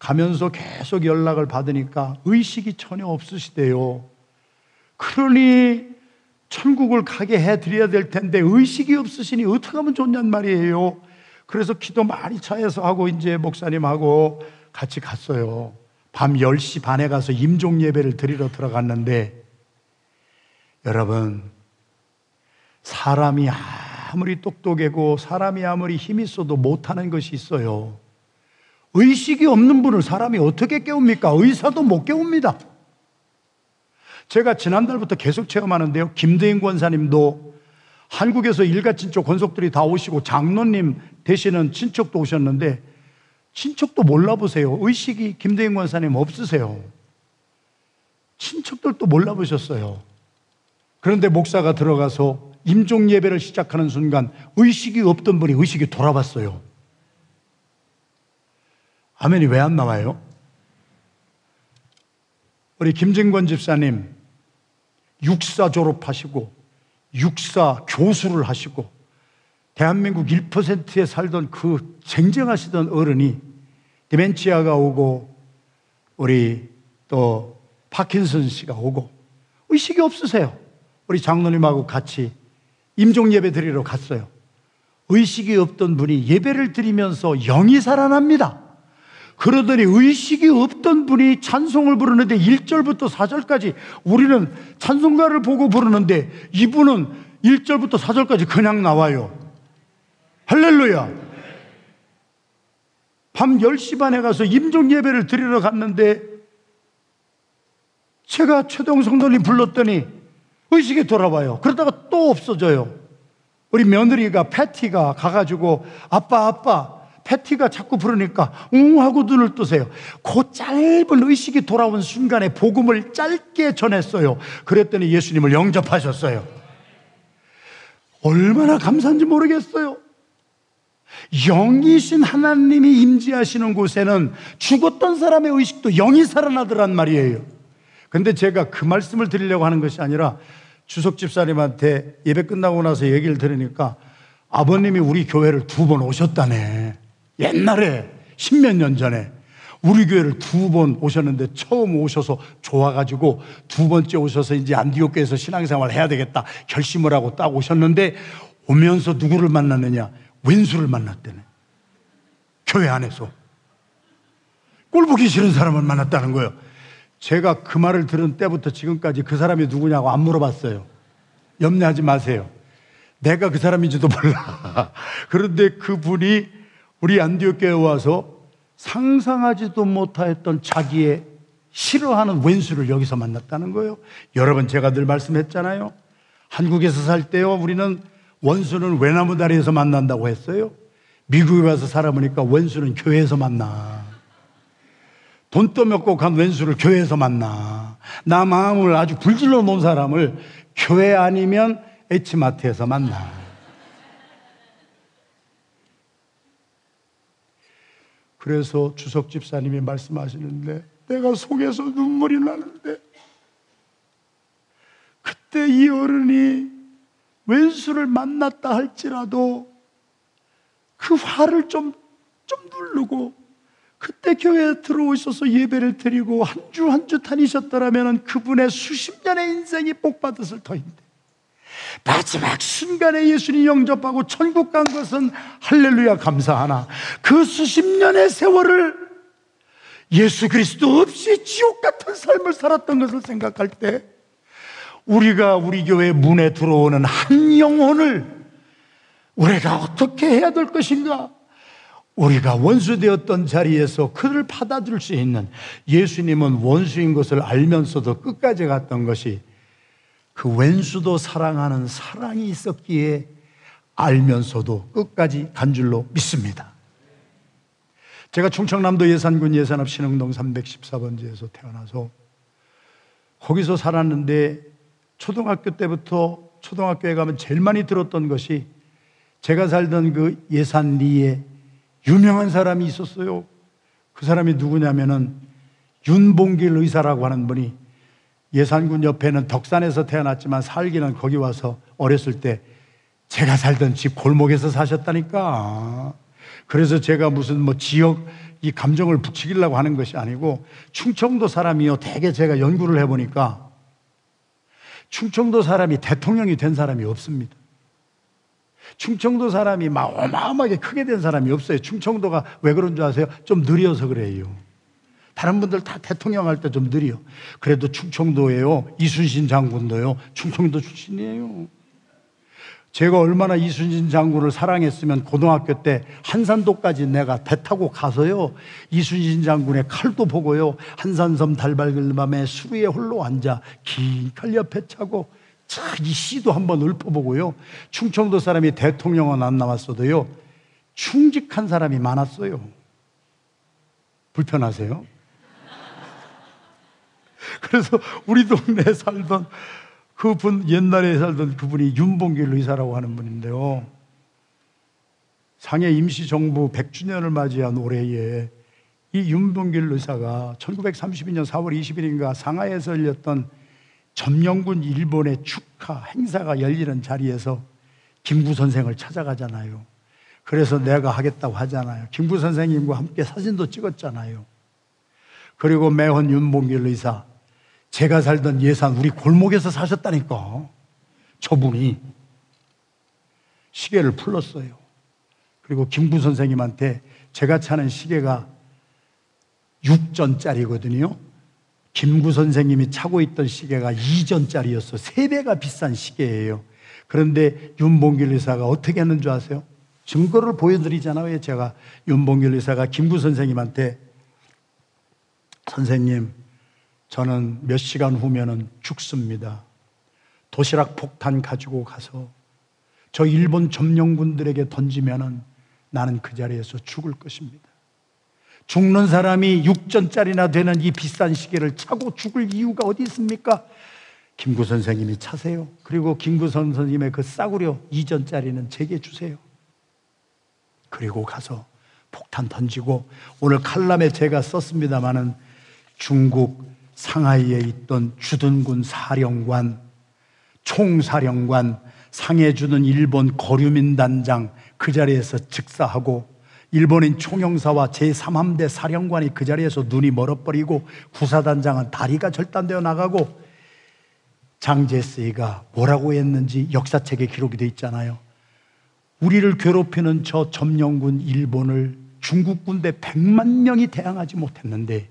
가면서 계속 연락을 받으니까 의식이 전혀 없으시대요. 그러니 천국을 가게 해드려야 될 텐데 의식이 없으시니 어떻게 하면 좋냔 말이에요. 그래서 기도 많이 차에서 하고 이제 목사님하고 같이 갔어요. 밤 10시 반에 가서 임종 예배를 드리러 들어갔는데 여러분 사람이 아무리 똑똑하고 사람이 아무리 힘이 있어도 못하는 것이 있어요. 의식이 없는 분을 사람이 어떻게 깨웁니까? 의사도 못 깨웁니다. 제가 지난달부터 계속 체험하는데요. 김대인 권사님도 한국에서 일가 친척 권속들이 다 오시고 장로님 되시는 친척도 오셨는데 친척도 몰라보세요. 의식이 김대인 권사님 없으세요. 친척들도 몰라보셨어요. 그런데 목사가 들어가서 임종 예배를 시작하는 순간 의식이 없던 분이 의식이 돌아봤어요. 아멘이 왜 안 나와요? 우리 김진권 집사님 육사 졸업하시고 육사 교수를 하시고 대한민국 1%에 살던 그 쟁쟁하시던 어른이 디멘치아가 오고 우리 또 파킨슨 씨가 오고 의식이 없으세요. 우리 장로님하고 같이 임종 예배 드리러 갔어요. 의식이 없던 분이 예배를 드리면서 영이 살아납니다. 그러더니 의식이 없던 분이 찬송을 부르는데 1절부터 4절까지 우리는 찬송가를 보고 부르는데 이분은 1절부터 4절까지 그냥 나와요. 할렐루야. 밤 10시 반에 가서 임종 예배를 드리러 갔는데 제가 최동 성도님 불렀더니 의식이 돌아와요. 그러다가 또 없어져요. 우리 며느리가 패티가 가가지고 아빠 아빠 패티가 자꾸 부르니까 웅 하고 눈을 뜨세요. 그 짧은 의식이 돌아온 순간에 복음을 짧게 전했어요. 그랬더니 예수님을 영접하셨어요. 얼마나 감사한지 모르겠어요. 영이신 하나님이 임재하시는 곳에는 죽었던 사람의 의식도 영이 살아나더란 말이에요. 근데 제가 그 말씀을 드리려고 하는 것이 아니라 주석 집사님한테 예배 끝나고 나서 얘기를 들으니까 아버님이 우리 교회를 두 번 오셨다네. 옛날에 십몇 년 전에 우리 교회를 두 번 오셨는데 처음 오셔서 좋아가지고 두 번째 오셔서 이제 안디옥 교회에서 신앙생활 해야 되겠다 결심을 하고 딱 오셨는데 오면서 누구를 만났느냐 왼수를 만났대네. 교회 안에서. 꼴 보기 싫은 사람을 만났다는 거예요. 제가 그 말을 들은 때부터 지금까지 그 사람이 누구냐고 안 물어봤어요. 염려하지 마세요. 내가 그 사람인지도 몰라. 그런데 그분이 우리 안디옥교에 와서 상상하지도 못하였던 자기의 싫어하는 왼수를 여기서 만났다는 거예요. 여러분 제가 늘 말씀했잖아요. 한국에서 살 때요 우리는 원수는 외나무 다리에서 만난다고 했어요. 미국에 가서 살아보니까 원수는 교회에서 만나. 돈 떠먹고 간 왼수를 교회에서 만나. 나 마음을 아주 불질러 놓은 사람을 교회 아니면 H마트에서 만나. 그래서 주석 집사님이 말씀하시는데 내가 속에서 눈물이 나는데 그때 이 어른이 왼수를 만났다 할지라도 그 화를 좀, 좀 누르고 그때 교회에 들어오셔서 예배를 드리고 한 주 한주 다니셨더라면 그분의 수십 년의 인생이 복 받았을 터인데 마지막 순간에 예수님 영접하고 천국 간 것은 할렐루야 감사하나 그 수십 년의 세월을 예수 그리스도 없이 지옥 같은 삶을 살았던 것을 생각할 때 우리가 우리 교회 문에 들어오는 한 영혼을 우리가 어떻게 해야 될 것인가? 우리가 원수되었던 자리에서 그를 받아줄 수 있는 예수님은 원수인 것을 알면서도 끝까지 갔던 것이 그 왼수도 사랑하는 사랑이 있었기에 알면서도 끝까지 간 줄로 믿습니다. 제가 충청남도 예산군 예산읍 신흥동 314번지에서 태어나서 거기서 살았는데 초등학교 때부터 초등학교에 가면 제일 많이 들었던 것이 제가 살던 그 예산리에 유명한 사람이 있었어요. 그 사람이 누구냐면은 윤봉길 의사라고 하는 분이 예산군 옆에는 덕산에서 태어났지만 살기는 거기 와서 어렸을 때 제가 살던 집 골목에서 사셨다니까. 그래서 제가 무슨 뭐 지역 이 감정을 붙이려고 하는 것이 아니고 충청도 사람이요. 대개 제가 연구를 해보니까 충청도 사람이 대통령이 된 사람이 없습니다. 충청도 사람이 막 어마어마하게 크게 된 사람이 없어요. 충청도가 왜 그런 줄 아세요? 좀 느려서 그래요. 다른 분들 다 대통령 할 때 좀 느려. 그래도 충청도에요. 이순신 장군도요. 충청도 출신이에요. 제가 얼마나 이순신 장군을 사랑했으면 고등학교 때 한산도까지 내가 배 타고 가서요. 이순신 장군의 칼도 보고요. 한산섬 달 밝을 밤에 수위에 홀로 앉아 긴 칼 옆에 차고 이 시도 한번 읊어보고요. 충청도 사람이 대통령은 안 나왔어도요. 충직한 사람이 많았어요. 불편하세요? 그래서 우리 동네에 살던 그 분 옛날에 살던 그분이 윤봉길 의사라고 하는 분인데요. 상해 임시정부 100주년을 맞이한 올해에 이 윤봉길 의사가 1932년 4월 20일인가 상하이에서 열렸던 점령군 일본의 축하 행사가 열리는 자리에서 김구 선생을 찾아가잖아요. 그래서 내가 하겠다고 하잖아요. 김구 선생님과 함께 사진도 찍었잖아요. 그리고 매헌 윤봉길 의사 제가 살던 예산 우리 골목에서 사셨다니까. 저분이 시계를 풀렀어요. 그리고 김구 선생님한테 제가 차는 시계가 6전짜리거든요. 김구 선생님이 차고 있던 시계가 2전짜리였어. 3배가 비싼 시계예요. 그런데 윤봉길 의사가 어떻게 했는 줄 아세요? 증거를 보여드리잖아요. 제가 윤봉길 의사가 김구 선생님한테 선생님 저는 몇 시간 후면은 죽습니다. 도시락 폭탄 가지고 가서 저 일본 점령군들에게 던지면은 나는 그 자리에서 죽을 것입니다. 죽는 사람이 6전짜리나 되는 이 비싼 시계를 차고 죽을 이유가 어디 있습니까? 김구 선생님이 차세요. 그리고 김구 선생님의 그 싸구려 2전짜리는 제게 주세요. 그리고 가서 폭탄 던지고 오늘 칼럼에 제가 썼습니다마는 중국 상하이에 있던 주둔군 사령관, 총사령관, 상해주는 일본 거류민 단장 그 자리에서 즉사하고 일본인 총영사와 제3함대 사령관이 그 자리에서 눈이 멀어버리고 구사단장은 다리가 절단되어 나가고 장제스이가 뭐라고 했는지 역사책에 기록이 되어 있잖아요. 우리를 괴롭히는 저 점령군 일본을 중국 군대 100만 명이 대항하지 못했는데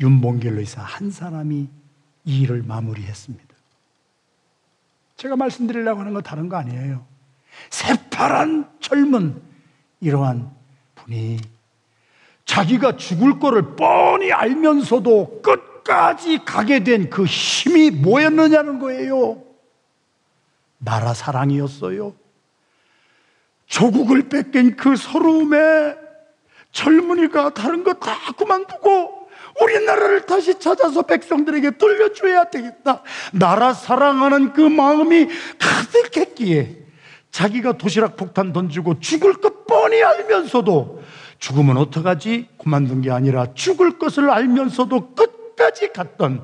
윤봉길 의사 한 사람이 이 일을 마무리했습니다. 제가 말씀드리려고 하는 건 다른 거 아니에요. 새파란 젊은 이러한 분이 자기가 죽을 거를 뻔히 알면서도 끝까지 가게 된 그 힘이 뭐였느냐는 거예요. 나라 사랑이었어요. 조국을 뺏긴 그 서러움에 젊은이가 다른 거 다 그만두고 우리나라를 다시 찾아서 백성들에게 돌려줘야 되겠다. 나라 사랑하는 그 마음이 가득했기에 자기가 도시락 폭탄 던지고 죽을 것 뻔히 알면서도 죽으면 어떡하지? 그만둔 게 아니라 죽을 것을 알면서도 끝까지 갔던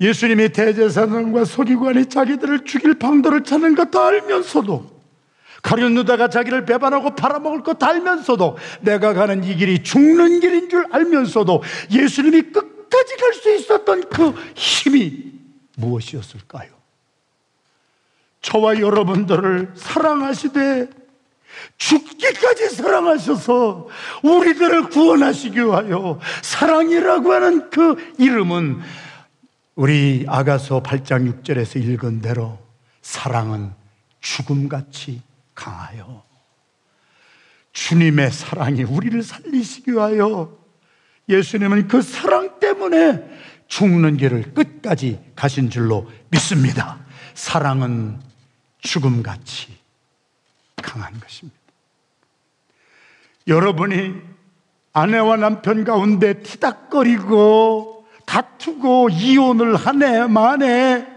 예수님이 대제사장과 서기관이 자기들을 죽일 방도를 찾는 것 다 알면서도 가룟 누다가 자기를 배반하고 팔아먹을 것 알면서도 내가 가는 이 길이 죽는 길인 줄 알면서도 예수님이 끝까지 갈 수 있었던 그 힘이 무엇이었을까요? 저와 여러분들을 사랑하시되 죽기까지 사랑하셔서 우리들을 구원하시기 위하여 사랑이라고 하는 그 이름은 우리 아가서 8장 6절에서 읽은 대로 사랑은 죽음같이 강하여 주님의 사랑이 우리를 살리시기 위하여 예수님은 그 사랑 때문에 죽는 길을 끝까지 가신 줄로 믿습니다. 사랑은 죽음같이 강한 것입니다. 여러분이 아내와 남편 가운데 티닥거리고 다투고 이혼을 하네 마네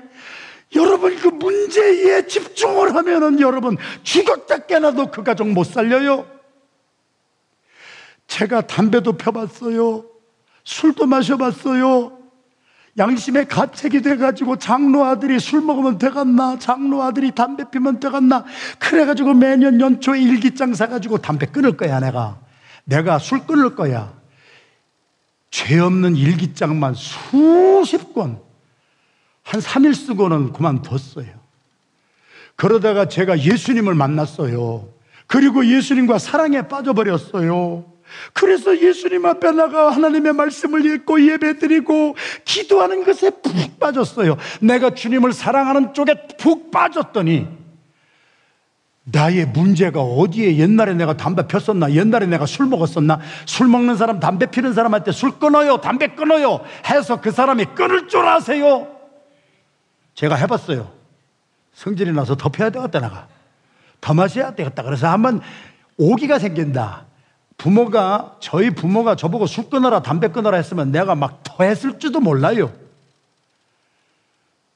여러분 그 문제에 집중을 하면은 여러분 죽었다 깨나도 그 가정 못 살려요. 제가 담배도 펴봤어요. 술도 마셔봤어요. 양심의 가책이 돼가지고 장로 아들이 술 먹으면 되겠나? 장로 아들이 담배 피면 되겠나? 그래가지고 매년 연초에 일기장 사가지고 담배 끊을 거야, 내가. 내가 술 끊을 거야. 죄 없는 일기장만 수십 권. 한 3일 쓰고는 그만뒀어요. 그러다가 제가 예수님을 만났어요. 그리고 예수님과 사랑에 빠져버렸어요. 그래서 예수님 앞에 나가 하나님의 말씀을 읽고 예배드리고 기도하는 것에 푹 빠졌어요. 내가 주님을 사랑하는 쪽에 푹 빠졌더니 나의 문제가 어디에 옛날에 내가 담배 폈었나? 옛날에 내가 술 먹었었나? 술 먹는 사람, 담배 피는 사람한테 술 끊어요, 담배 끊어요 해서 그 사람이 끊을 줄 아세요? 제가 해봤어요. 성질이 나서 덮여야 되겠다, 나가. 더 마셔야 되겠다. 그래서 한번 오기가 생긴다. 부모가, 저희 부모가 저보고 술 끊어라, 담배 끊어라 했으면 내가 막 더 했을지도 몰라요.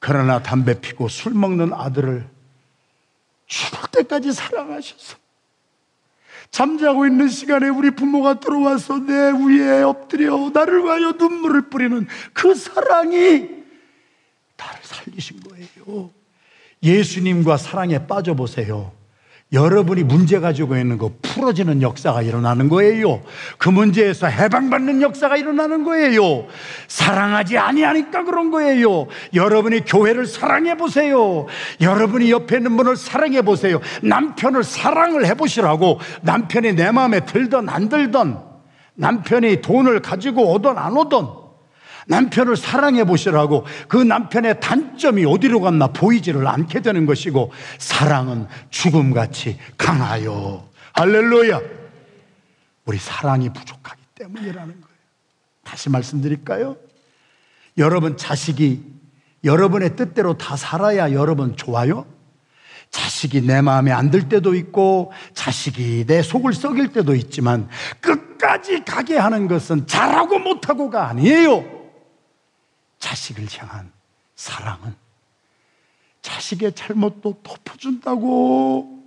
그러나 담배 피고 술 먹는 아들을 죽을 때까지 사랑하셔서 잠자고 있는 시간에 우리 부모가 들어와서 내 위에 엎드려 나를 위하여 눈물을 뿌리는 그 사랑이 나를 살리신 거예요. 예수님과 사랑에 빠져보세요. 여러분이 문제 가지고 있는 거 풀어지는 역사가 일어나는 거예요. 그 문제에서 해방받는 역사가 일어나는 거예요. 사랑하지 아니하니까 그런 거예요. 여러분이 교회를 사랑해 보세요. 여러분이 옆에 있는 분을 사랑해 보세요. 남편을 사랑을 해 보시라고 남편이 내 마음에 들던 안 들던 남편이 돈을 가지고 오던 안 오던 남편을 사랑해 보시라고 그 남편의 단점이 어디로 갔나 보이지를 않게 되는 것이고 사랑은 죽음같이 강하여 할렐루야 우리 사랑이 부족하기 때문이라는 거예요 다시 말씀드릴까요? 여러분 자식이 여러분의 뜻대로 다 살아야 여러분 좋아요? 자식이 내 마음에 안 들 때도 있고 자식이 내 속을 썩일 때도 있지만 끝까지 가게 하는 것은 잘하고 못하고가 아니에요. 자식을 향한 사랑은 자식의 잘못도 덮어준다고.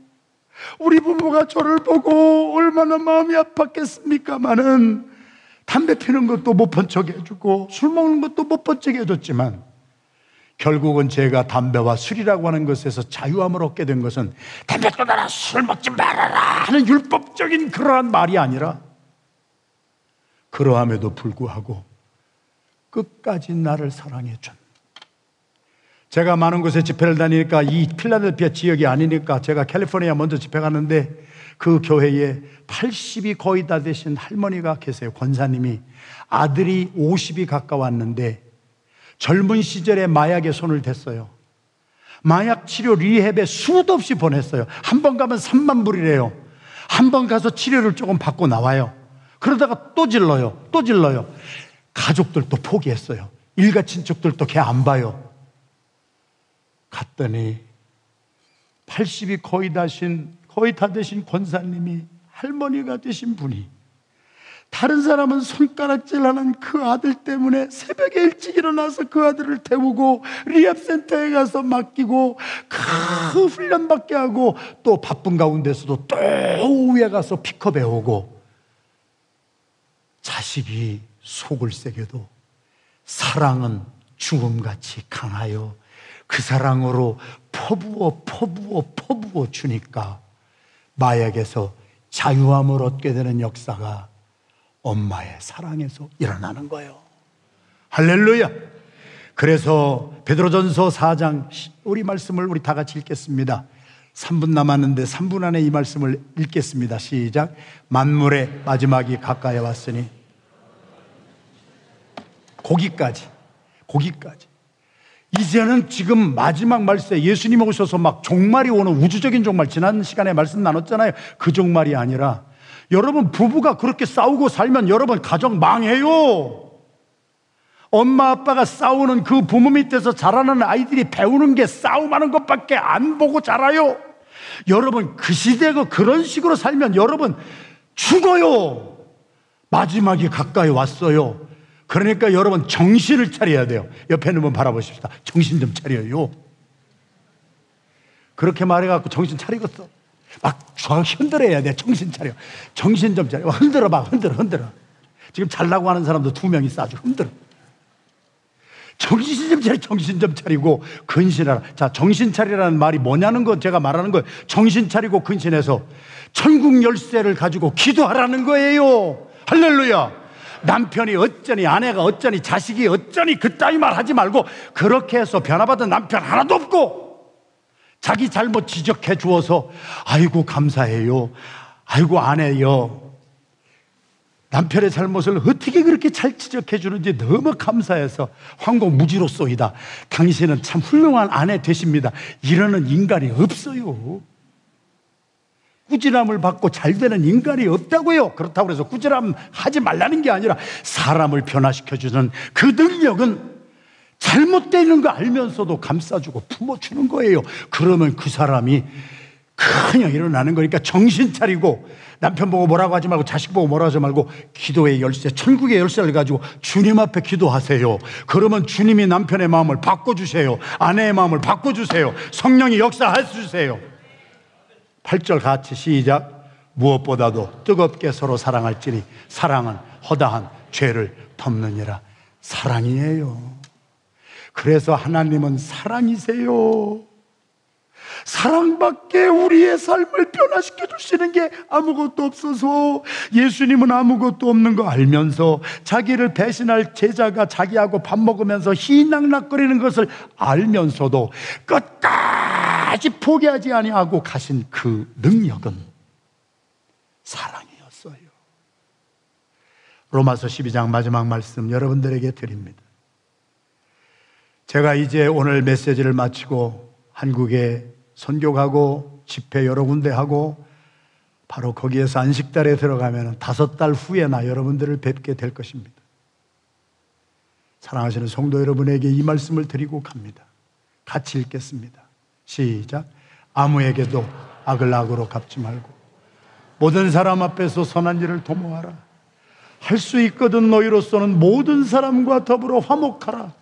우리 부모가 저를 보고 얼마나 마음이 아팠겠습니까마는 담배 피는 것도 못 본 척 해주고 술 먹는 것도 못 본 척 해줬지만 결국은 제가 담배와 술이라고 하는 것에서 자유함을 얻게 된 것은 담배 끊어라 술 먹지 말아라 하는 율법적인 그러한 말이 아니라 그러함에도 불구하고 끝까지 나를 사랑해 준 제가 많은 곳에 집회를 다니니까 이 필라델피아 지역이 아니니까 제가 캘리포니아 먼저 집회 갔는데 그 교회에 80이 거의 다 되신 할머니가 계세요. 권사님이 아들이 50이 가까웠는데 젊은 시절에 마약에 손을 댔어요. 마약 치료 리헵에 수도 없이 보냈어요. 한 번 가면 3만 불이래요. 한 번 가서 치료를 조금 받고 나와요. 그러다가 또 질러요. 또 질러요. 가족들도 포기했어요. 일가 친척들도 걔 안 봐요. 갔더니 80이 거의 다신 거의 다 되신 권사님이 할머니가 되신 분이 다른 사람은 손가락질 하는 그 아들 때문에 새벽에 일찍 일어나서 그 아들을 태우고 리합센터에 가서 맡기고 그 훈련 받게 하고 또 바쁜 가운데서도 또 오후에 가서 픽업해 오고 자식이 속을 새겨도 사랑은 죽음같이 강하여 그 사랑으로 퍼부어 퍼부어 퍼부어 주니까 마약에서 자유함을 얻게 되는 역사가 엄마의 사랑에서 일어나는 거예요. 할렐루야. 그래서 베드로전서 4장 우리 말씀을 우리 다 같이 읽겠습니다. 3분 남았는데 3분 안에 이 말씀을 읽겠습니다. 시작. 만물의 마지막이 가까이 왔으니 고기까지 고기까지 이제는 지금 마지막 말세 예수님 오셔서 막 종말이 오는 우주적인 종말 지난 시간에 말씀 나눴잖아요. 그 종말이 아니라 여러분 부부가 그렇게 싸우고 살면 여러분 가정 망해요. 엄마 아빠가 싸우는 그 부모 밑에서 자라는 아이들이 배우는 게 싸움하는 것밖에 안 보고 자라요. 여러분 그 시대가 그런 식으로 살면 여러분 죽어요. 마지막이 가까이 왔어요. 그러니까 여러분 정신을 차려야 돼요. 옆에 있는 분 바라보십시다. 정신 좀 차려요. 그렇게 말해갖고 정신 차리겠어. 막 흔들어야 돼. 정신 차려. 정신 좀 차려. 흔들어 봐. 흔들어, 흔들어. 지금 잘나고 하는 사람도 두명 있어. 아주 흔들어. 정신 좀 차려, 정신 좀 차리고 근신하라. 자, 정신 차리라는 말이 뭐냐는 건 제가 말하는 거예요. 정신 차리고 근신해서 천국 열쇠를 가지고 기도하라는 거예요. 할렐루야. 남편이 어쩌니 아내가 어쩌니 자식이 어쩌니 그따위 말 하지 말고 그렇게 해서 변화받은 남편 하나도 없고 자기 잘못 지적해 주어서 아이고 감사해요. 아이고 아내요. 남편의 잘못을 어떻게 그렇게 잘 지적해 주는지 너무 감사해서 황공 무지로 쏘이다. 당신은 참 훌륭한 아내 되십니다. 이러는 인간이 없어요. 꾸지람을 받고 잘 되는 인간이 없다고요. 그렇다고 해서 꾸지람 하지 말라는 게 아니라 사람을 변화시켜주는 그 능력은 잘못되는 거 알면서도 감싸주고 품어주는 거예요. 그러면 그 사람이 그냥 일어나는 거니까 정신 차리고 남편 보고 뭐라고 하지 말고 자식 보고 뭐라고 하지 말고 기도의 열쇠, 천국의 열쇠를 가지고 주님 앞에 기도하세요. 그러면 주님이 남편의 마음을 바꿔주세요. 아내의 마음을 바꿔주세요. 성령이 역사해 주세요. 8절 같이 시작. 무엇보다도 뜨겁게 서로 사랑할지니 사랑은 허다한 죄를 덮느니라. 사랑이에요. 그래서 하나님은 사랑이세요. 사랑밖에 우리의 삶을 변화시켜 주시는 게 아무것도 없어서 예수님은 아무것도 없는 거 알면서 자기를 배신할 제자가 자기하고 밥 먹으면서 희낙낙거리는 것을 알면서도 끝까지 포기하지 아니하고 가신 그 능력은 사랑이었어요. 로마서 12장 마지막 말씀 여러분들에게 드립니다. 제가 이제 오늘 메시지를 마치고 한국에 선교 가고 집회 여러 군데 하고 바로 거기에서 안식달에 들어가면 다섯 달 후에나 여러분들을 뵙게 될 것입니다. 사랑하시는 성도 여러분에게 이 말씀을 드리고 갑니다. 같이 읽겠습니다. 시작. 아무에게도 악을 악으로 갚지 말고 모든 사람 앞에서 선한 일을 도모하라. 할 수 있거든 너희로서는 모든 사람과 더불어 화목하라.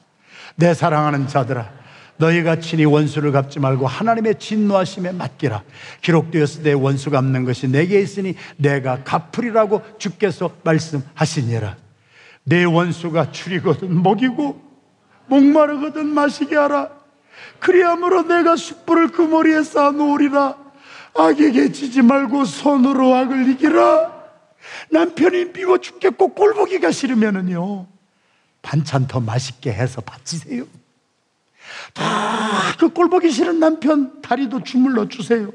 내 사랑하는 자들아 너희가 친히 원수를 갚지 말고 하나님의 진노하심에 맡기라. 기록되었을 때 원수 갚는 것이 내게 있으니 내가 갚으리라고 주께서 말씀하시니라. 내 원수가 줄이거든 먹이고 목마르거든 마시게 하라. 그리함으로 내가 숯불을 그 머리에 쌓아놓으리라. 악에게 지지 말고 손으로 악을 이기라. 남편이 미워 죽겠고 꼴보기가 싫으면은요. 반찬 더 맛있게 해서 바치세요. 다그 꼴보기 싫은 남편 다리도 주물러 주세요.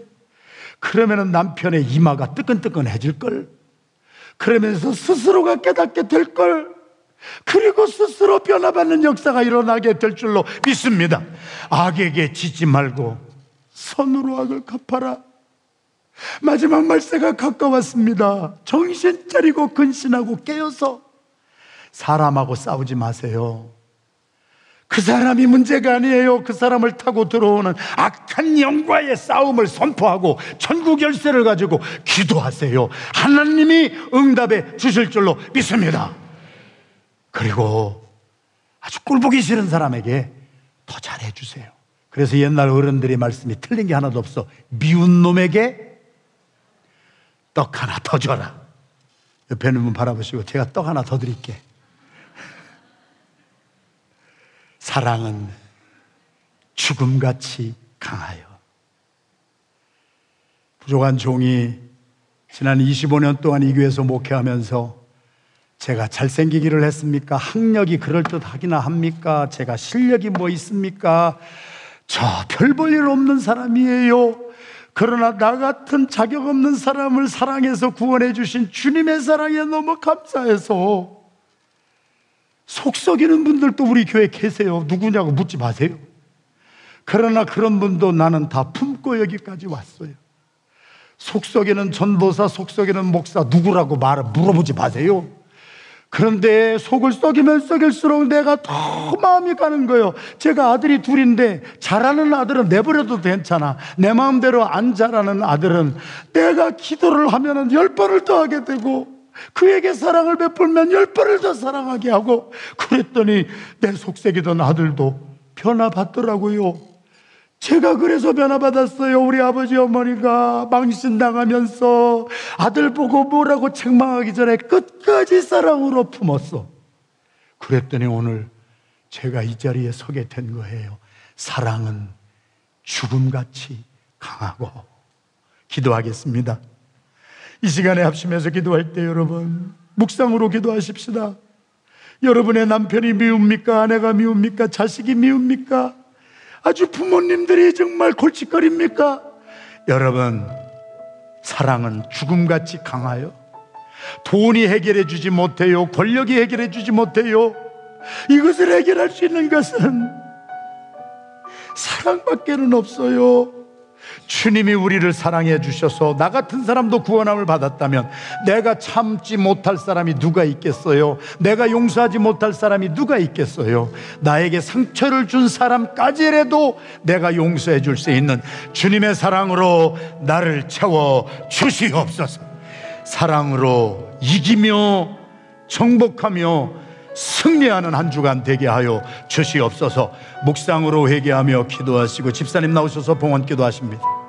그러면은 남편의 이마가 뜨끈뜨끈해질 걸. 그러면서 스스로가 깨닫게 될 걸. 그리고 스스로 변화받는 역사가 일어나게 될 줄로 믿습니다. 악에게 지지 말고 선으로 악을 갚아라. 마지막 말세가 가까웠습니다. 정신 차리고 근신하고 깨어서 사람하고 싸우지 마세요. 그 사람이 문제가 아니에요. 그 사람을 타고 들어오는 악한 영과의 싸움을 선포하고 전국 열쇠를 가지고 기도하세요. 하나님이 응답해 주실 줄로 믿습니다. 그리고 아주 꼴보기 싫은 사람에게 더 잘해 주세요. 그래서 옛날 어른들의 말씀이 틀린 게 하나도 없어. 미운 놈에게 떡 하나 더 줘라. 옆에 있는 분 바라보시고 제가 떡 하나 더 드릴게. 사랑은 죽음같이 강하여. 부족한 종이 지난 25년 동안 이 교회에서 목회하면서 제가 잘생기기를 했습니까? 학력이 그럴듯하기나 합니까? 제가 실력이 뭐 있습니까? 저 별 볼 일 없는 사람이에요. 그러나 나 같은 자격 없는 사람을 사랑해서 구원해 주신 주님의 사랑에 너무 감사해서 속 썩이는 분들도 우리 교회 계세요. 누구냐고 묻지 마세요. 그러나 그런 분도 나는 다 품고 여기까지 왔어요. 속 썩이는 전도사, 속 썩이는 목사 누구라고 말 물어보지 마세요. 그런데 속을 썩이면 썩일수록 내가 더 마음이 가는 거예요. 제가 아들이 둘인데 잘하는 아들은 내버려도 괜찮아. 내 마음대로 안 잘하는 아들은 내가 기도를 하면은 열 번을 더 하게 되고 그에게 사랑을 베풀면 열 번을 더 사랑하게 하고 그랬더니 내 속색이던 아들도 변화받더라고요. 제가 그래서 변화받았어요. 우리 아버지 어머니가 망신당하면서 아들 보고 뭐라고 책망하기 전에 끝까지 사랑으로 품었어. 그랬더니 오늘 제가 이 자리에 서게 된 거예요. 사랑은 죽음같이 강하고 기도하겠습니다. 이 시간에 합심해서 기도할 때 여러분 묵상으로 기도하십시다. 여러분의 남편이 미웁니까? 아내가 미웁니까? 자식이 미웁니까? 아주 부모님들이 정말 골칫거립니까? 여러분, 사랑은 죽음같이 강하여 돈이 해결해 주지 못해요. 권력이 해결해 주지 못해요. 이것을 해결할 수 있는 것은 사랑밖에는 없어요. 주님이 우리를 사랑해 주셔서 나 같은 사람도 구원함을 받았다면 내가 참지 못할 사람이 누가 있겠어요? 내가 용서하지 못할 사람이 누가 있겠어요? 나에게 상처를 준 사람까지라도 내가 용서해 줄 수 있는 주님의 사랑으로 나를 채워 주시옵소서. 사랑으로 이기며 정복하며 승리하는 한 주간 되게 하여 주시옵소서 묵상으로 회개하며 기도하시고 집사님 나오셔서 봉헌 기도하십니다.